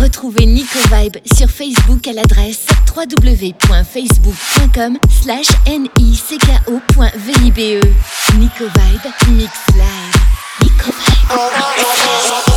Retrouvez Nico Vibe sur Facebook à l'adresse www.facebook.com slash nico.vibe. Nico Vibe Mix Live. Nico Vibe.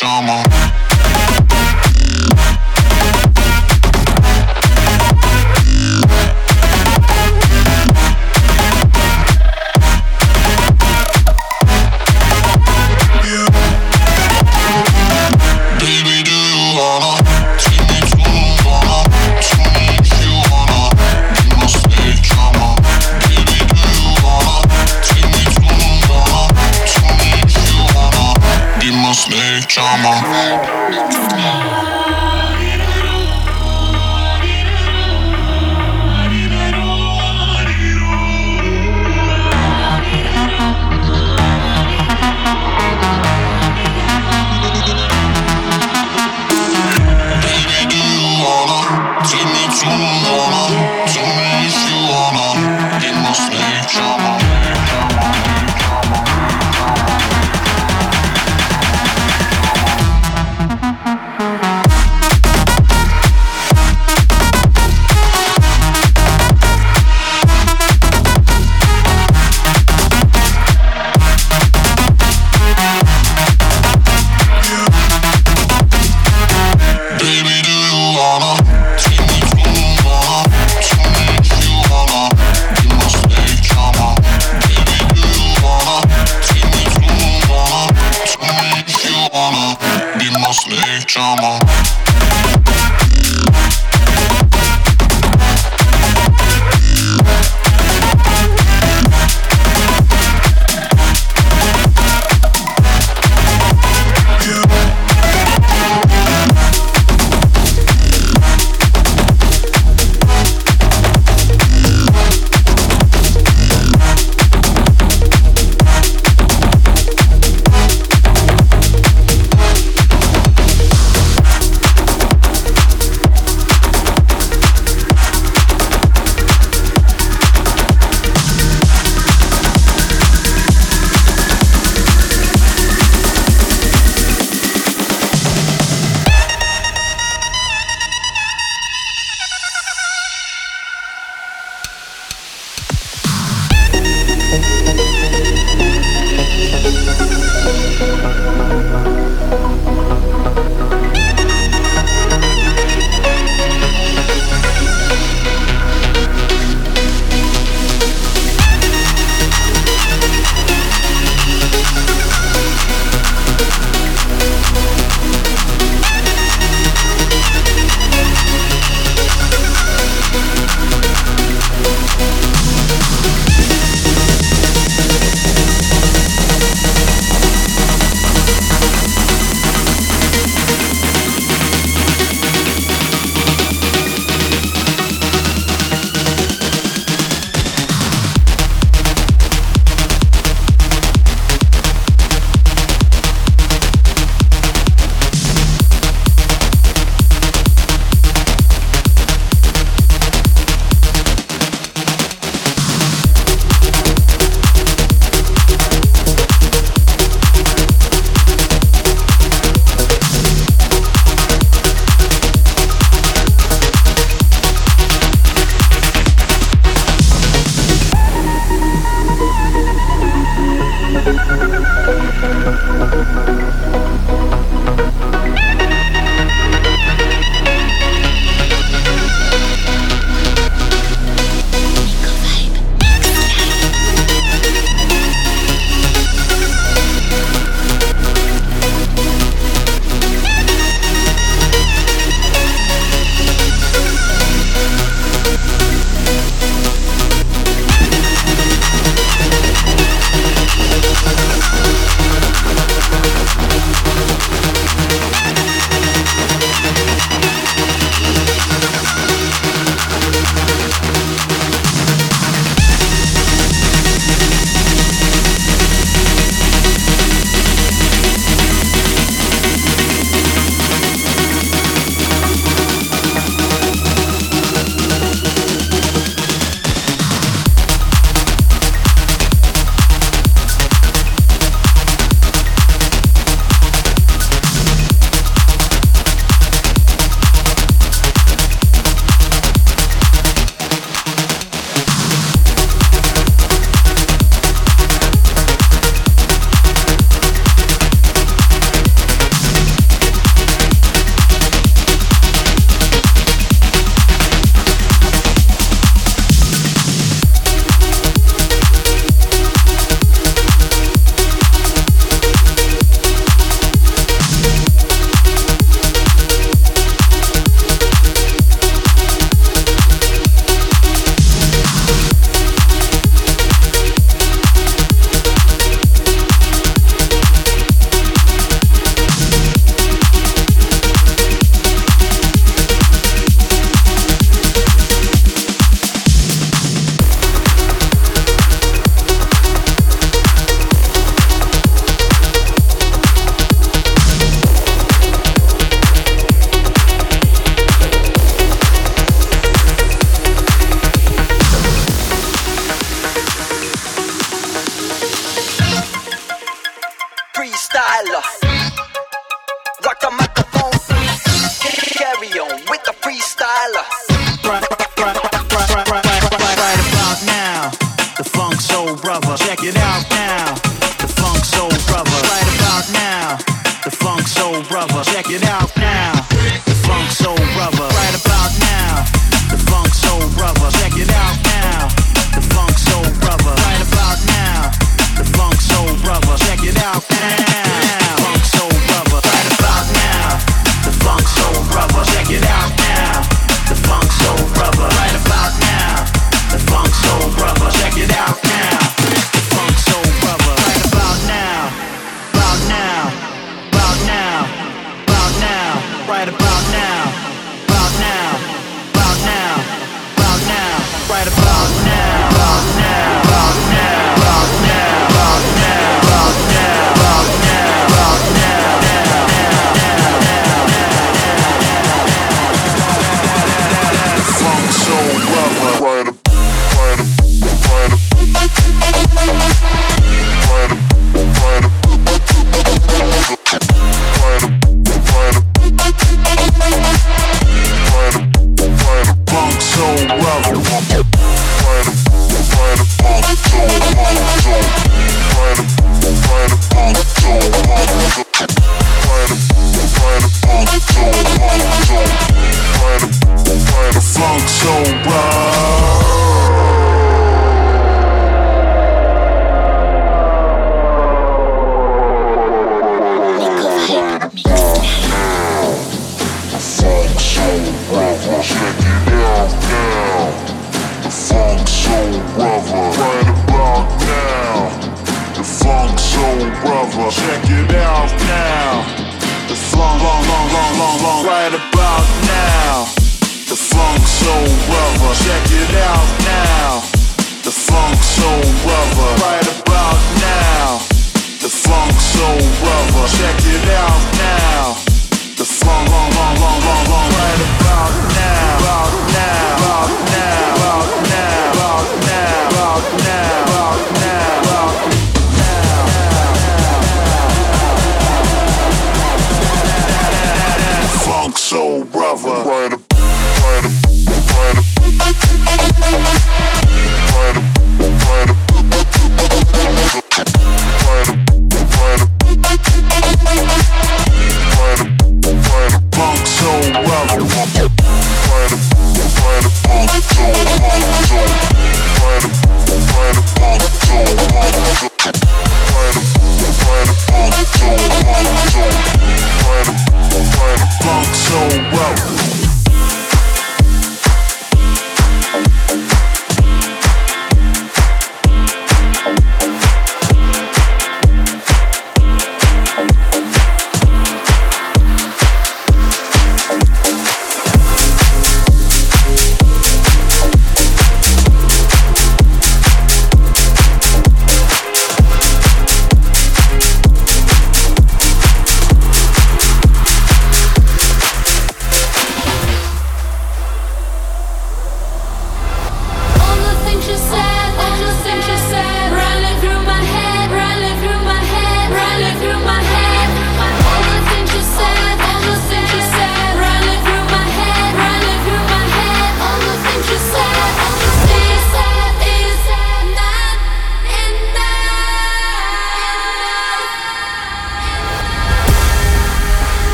Pyjama.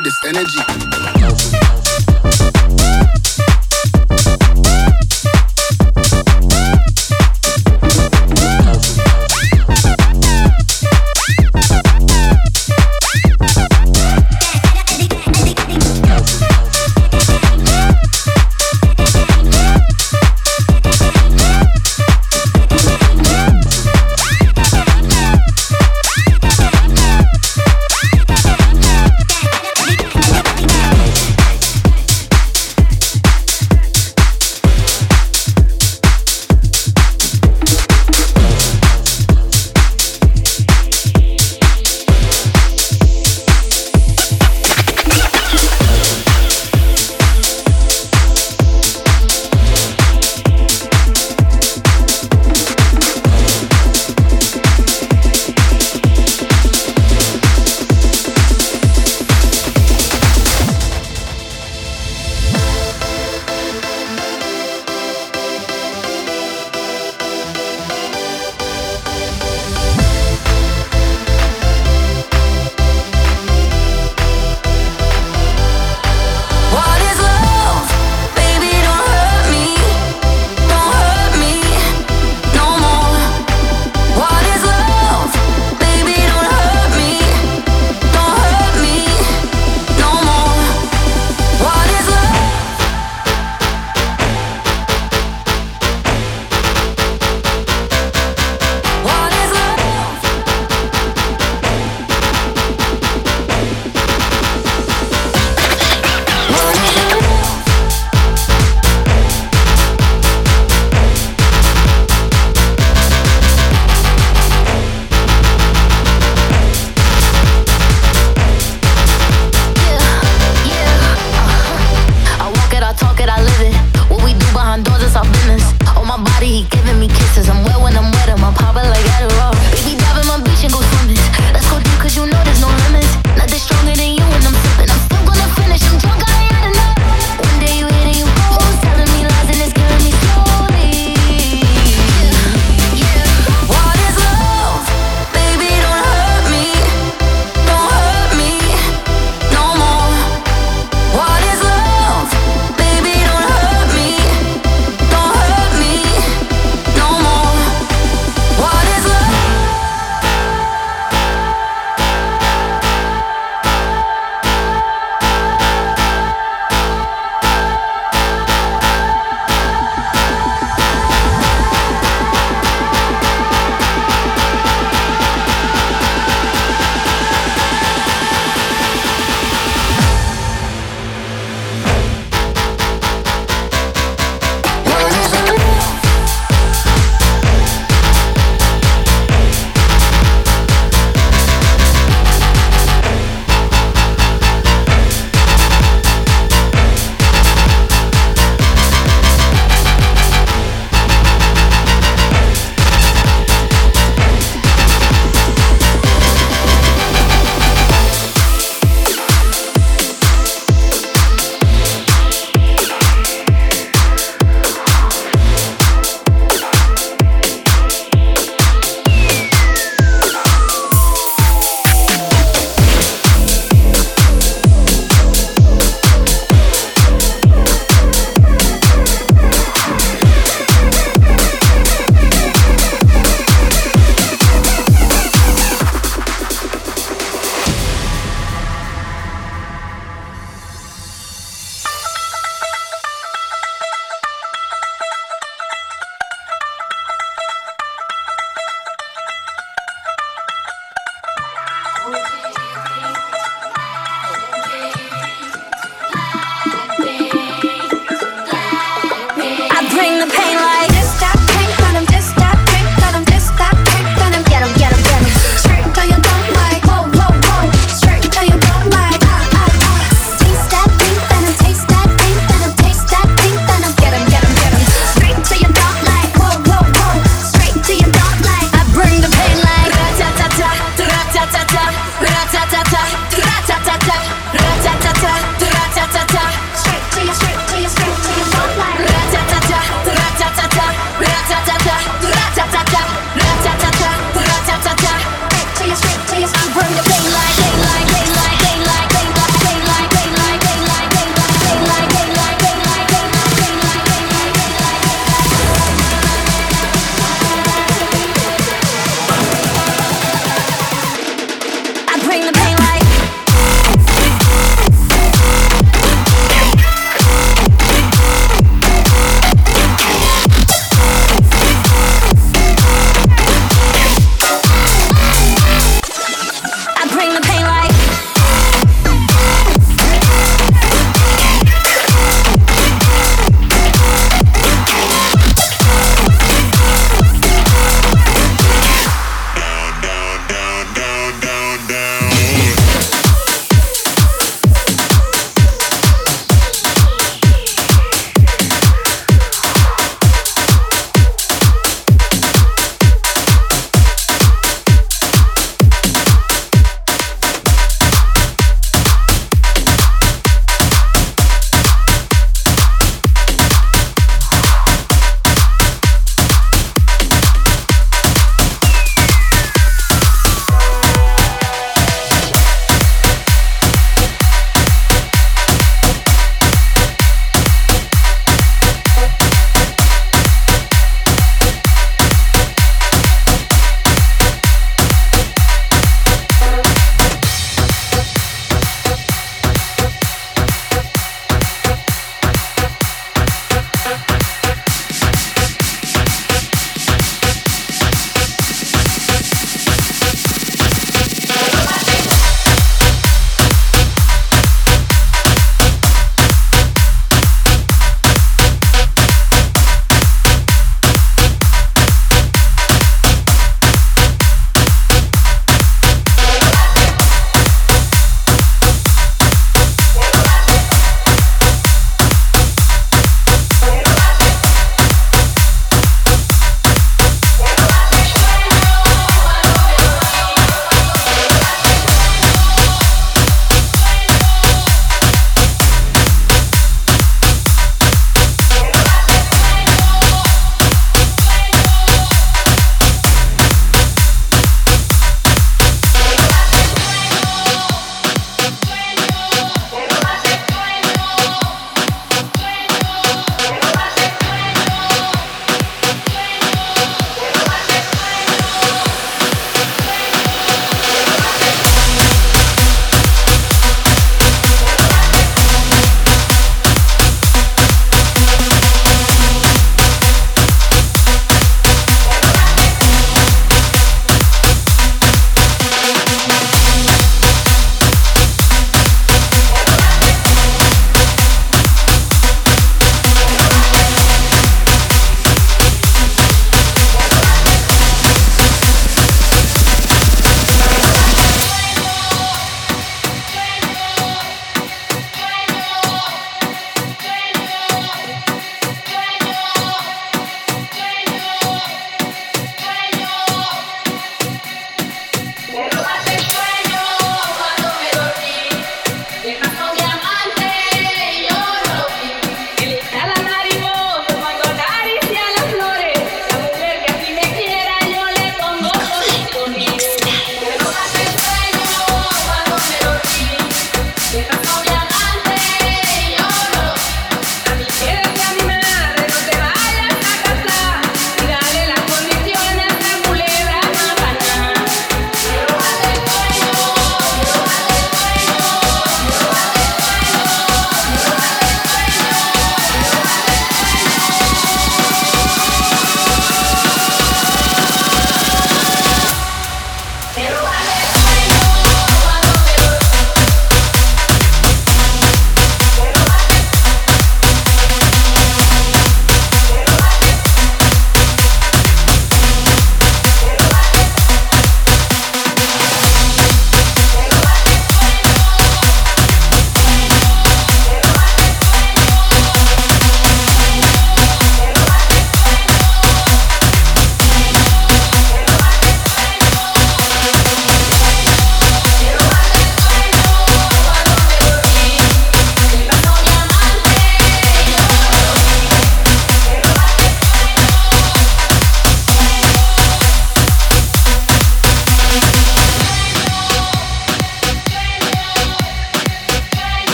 With this energy.